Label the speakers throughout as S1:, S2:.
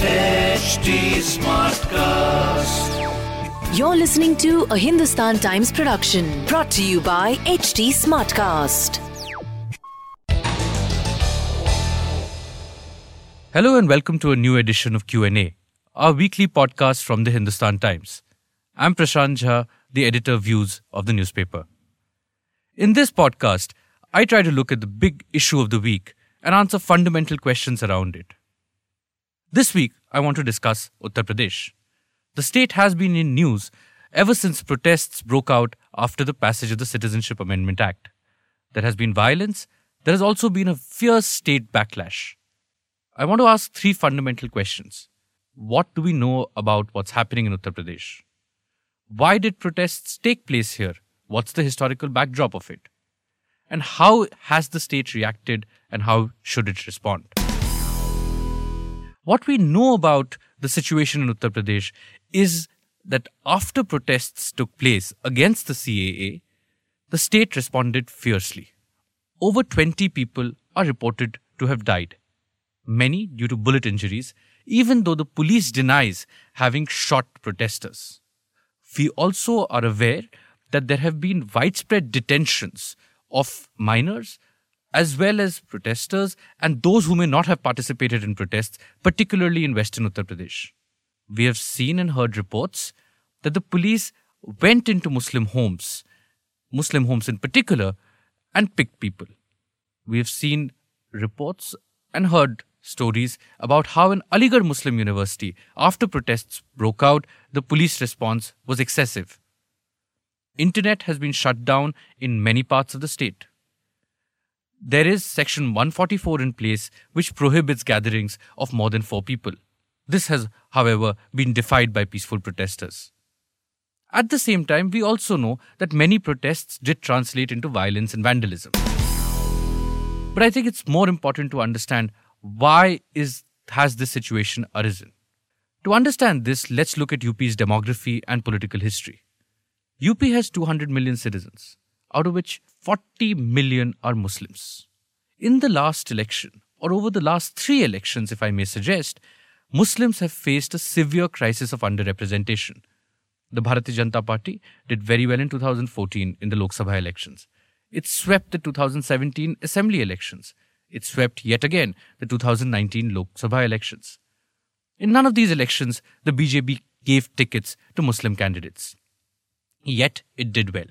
S1: HT Smartcast.
S2: You're listening to a Hindustan Times production brought to you by HT Smartcast.
S3: Hello and welcome to a new edition of Q&A, our weekly podcast from the Hindustan Times. I'm Prashant Jha, the editor of views of the newspaper. In this podcast, I try to look at the big issue of the week and answer fundamental questions around it. This week, I want to discuss Uttar Pradesh. The state has been in news ever since protests broke out after the passage of the Citizenship Amendment Act. There has been violence, there has also been a fierce state backlash. I want to ask three fundamental questions. What do we know about what's happening in Uttar Pradesh? Why did protests take place here? What's the historical backdrop of it? And how has the state reacted and how should it respond? What we know about the situation in Uttar Pradesh is that after protests took place against the CAA, the state responded fiercely. Over 20 people are reported to have died, many due to bullet injuries, even though the police denies having shot protesters. We also are aware that there have been widespread detentions of minors as well as protesters and those who may not have participated in protests, particularly in western Uttar Pradesh. We have seen and heard reports that the police went into Muslim homes, Muslim homes in particular, and picked people. We have seen reports and heard stories about how in Aligarh Muslim University, after protests broke out, the police response was excessive. Internet has been shut down in many parts of the state. There is Section 144 in place which prohibits gatherings of more than four people. This has, however, been defied by peaceful protesters. At the same time, we also know that many protests did translate into violence and vandalism. But I think it's more important to understand why is has this situation arisen. To understand this, let's look at UP's demography and political history. UP has 200 million citizens, out of which 40 million are Muslims. In the last election, or over the last three elections, if I may suggest, Muslims have faced a severe crisis of underrepresentation. The Bharatiya Janata Party did very well in 2014 in the Lok Sabha elections. It swept the 2017 assembly elections. It swept yet again the 2019 Lok Sabha elections. In none of these elections, the BJP gave tickets to Muslim candidates. Yet it did well.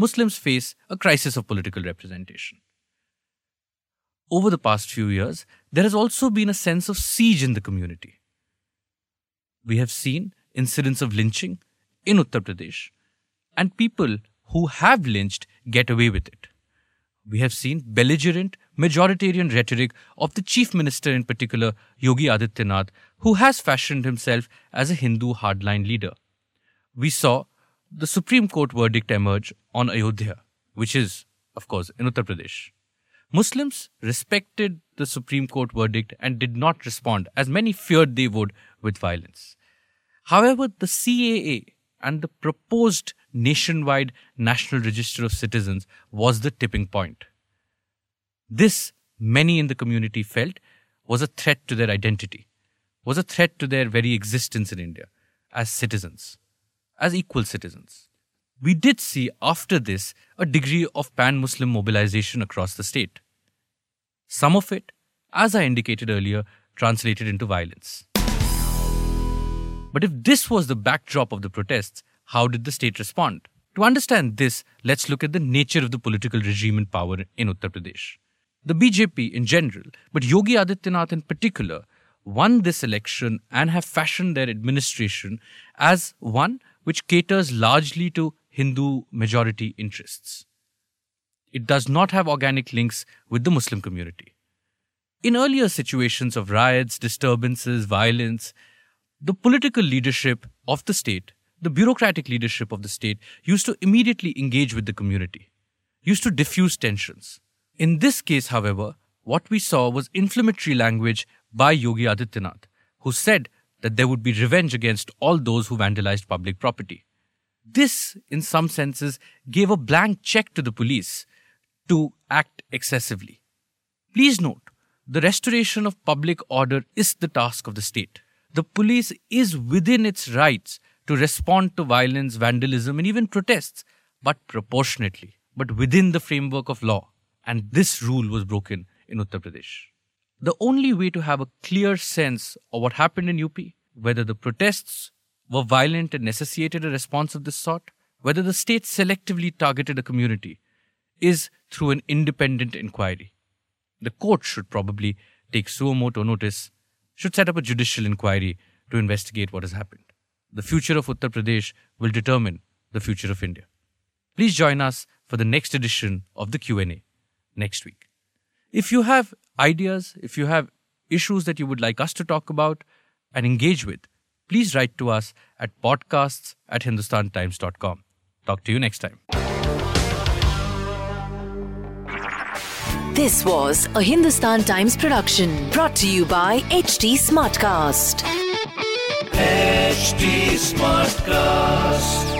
S3: Muslims face a crisis of political representation. Over the past few years, there has also been a sense of siege in the community. We have seen incidents of lynching in Uttar Pradesh, and people who have lynched get away with it. We have seen belligerent, majoritarian rhetoric of the chief minister, in particular, Yogi Adityanath, who has fashioned himself as a Hindu hardline leader. We saw the Supreme Court verdict emerged on Ayodhya, which is, of course, in Uttar Pradesh. Muslims respected the Supreme Court verdict and did not respond, as many feared they would, with violence. However, the CAA and the proposed nationwide National Register of Citizens was the tipping point. This, many in the community felt, was a threat to their identity, was a threat to their very existence in India as citizens, as equal citizens. We did see after this a degree of pan Muslim mobilization across the state. Some of it, as I indicated earlier, translated into violence. But if this was the backdrop of the protests, how did the state respond? To understand this, let's look at the nature of the political regime in power in Uttar Pradesh. The BJP in general, but Yogi Adityanath in particular, won this election and have fashioned their administration as one which caters largely to Hindu majority interests. It does not have organic links with the Muslim community. In earlier situations of riots, disturbances, violence, the political leadership of the state, the bureaucratic leadership of the state, used to immediately engage with the community, used to diffuse tensions. In this case, however, what we saw was inflammatory language by Yogi Adityanath, who said that there would be revenge against all those who vandalized public property. This, in some senses, gave a blank check to the police to act excessively. Please note, the restoration of public order is the task of the state. The police is within its rights to respond to violence, vandalism, and even protests, but proportionately, but within the framework of law. And this rule was broken in Uttar Pradesh. The only way to have a clear sense of what happened in UP, whether the protests were violent and necessitated a response of this sort, whether the state selectively targeted a community, is through an independent inquiry. The court should probably take suo moto notice, should set up a judicial inquiry to investigate what has happened. The future of Uttar Pradesh will determine the future of India. Please join us for the next edition of the Q&A next week. If you have ideas, if you have issues that you would like us to talk about and engage with, please write to us at podcasts at hindustantimes.com. Talk to you next time.
S2: This was a Hindustan Times production brought to you by HT Smartcast.
S1: HT Smartcast.